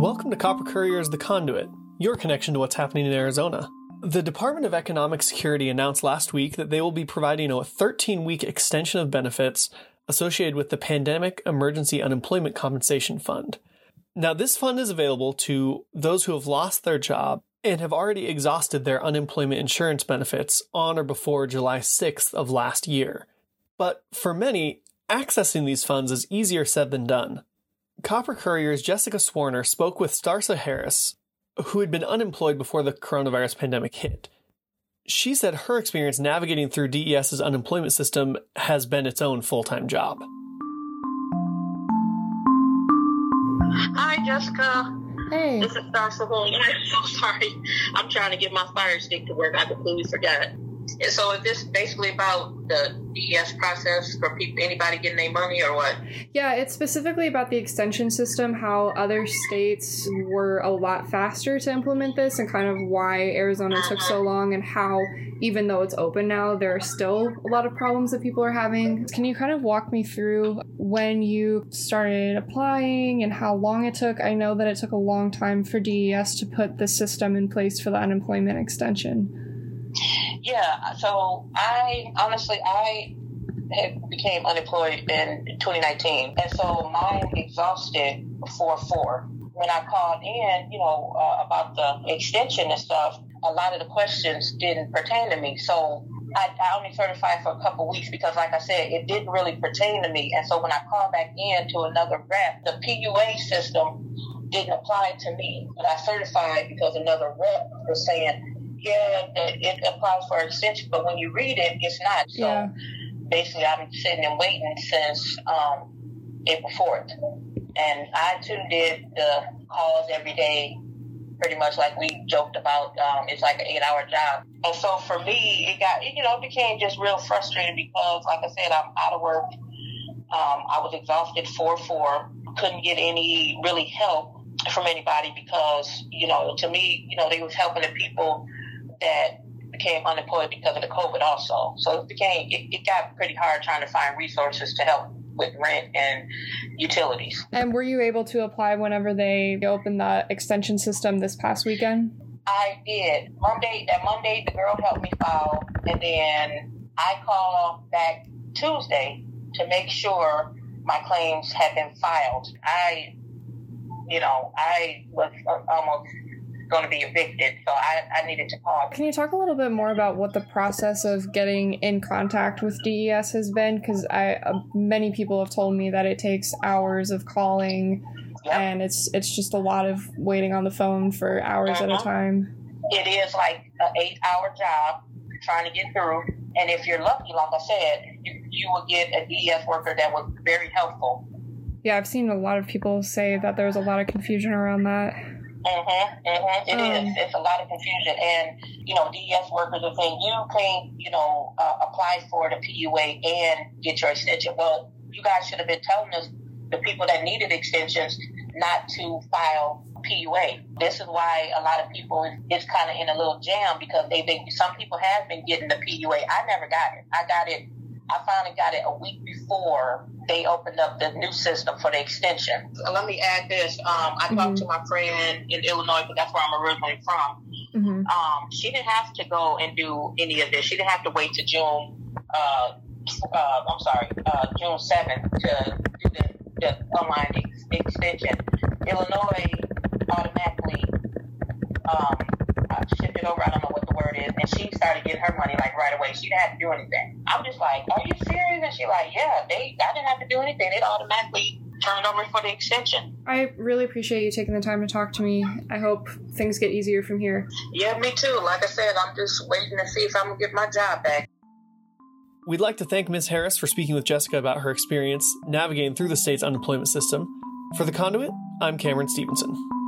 Welcome to Copper Courier's The Conduit, your connection to what's happening in Arizona. The Department of Economic Security announced last week that they will be providing a 13 week extension of benefits associated with the Pandemic Emergency Unemployment Compensation Fund. Now, this fund is available to those who have lost their job and have already exhausted their unemployment insurance benefits on or before July 6th of last year. But for many, accessing these funds is easier said than done. Copper Courier's Jessica Swarner spoke with Starcia Harris, who had been unemployed before the coronavirus pandemic hit. She said her experience navigating through DES's unemployment system has been its own full time job. Hi, Jessica. Hey. This is Starcia Home. I'm so sorry. I'm trying to get my fire stick to work. I completely forgot. And so is this basically about the DES process for people, anybody getting their money or what? Yeah, it's specifically about the extension system, how other states were a lot faster to implement this, and kind of why Arizona took so uh-huh. long, and how, even though it's open now, there are still a lot of problems that people are having. Can you kind of walk me through when you started applying and how long it took? I know that it took a long time for DES to put the system in place for the unemployment extension. Yeah, so I honestly I became unemployed in 2019, and so mine exhausted before four. When I called in, you know, uh, about the extension and stuff, a lot of the questions didn't pertain to me. So I, I only certified for a couple weeks because, like I said, it didn't really pertain to me. And so when I called back in to another rep, the PUA system didn't apply to me, but I certified because another rep was saying yeah, it, applies for extension, but when you read it, it's not. So Yeah. basically, I've been sitting and waiting since um, April 4th. And I too did the calls every day, pretty much like we joked about. Um, it's like an eight hour job. And so for me, it got, you know, it became just real frustrating because, like I said, I'm out of work. Um, I was exhausted 4 4, couldn't get any really help from anybody because, you know, to me, you know, they was helping the people that became unemployed because of the COVID also. So it became, it, it got pretty hard trying to find resources to help with rent and utilities. And were you able to apply whenever they opened the extension system this past weekend? I did. Monday, that Monday, the girl helped me file, and then I called back Tuesday to make sure my claims had been filed. I, you know, I was uh, almost going to be evicted, so I, I needed to call. Can you talk a little bit more about what the process of getting in contact with DES has been? Because I uh, many people have told me that it takes hours of calling, Yep. and it's it's just a lot of waiting on the phone for hours at a Mhm. time. It is like an eight-hour job trying to get through, and if you're lucky, like I said, you, you will get a DES worker that was very helpful. Yeah, I've seen a lot of people say that there's a lot of confusion around that. Mm-hmm, mm-hmm. It Um, is. It's a lot of confusion, and you know, DES workers are saying you can't, you know, uh, apply for the PUA and get your extension. Well, you guys should have been telling us the people that needed extensions not to file PUA. This is why a lot of people is kind of in a little jam because they've been. Some people have been getting the PUA. I never got it. I got it. I finally got it a week before they opened up the new system for the extension. Let me add this. Um, I talked Mhm. to my friend in Illinois because that's where I'm originally from. hmm Um, she didn't have to go and do any of this. She didn't have to wait to June. Uh, uh, I'm sorry, uh, June seventh to do the, the online ex- extension. Illinois automatically um, uh, shifted over. I don't know what the word is, and she started getting her money like right away. She didn't have to do anything. I'm just like, are you serious? And she like, yeah, they. I didn't have to do anything. It automatically turned over for the extension. I really appreciate you taking the time to talk to me. I hope things get easier from here. Yeah, me too. Like I said, I'm just waiting to see if I'm gonna get my job back. We'd like to thank Ms. Harris for speaking with Jessica about her experience navigating through the state's unemployment system. For The Conduit, I'm Cameron Stevenson.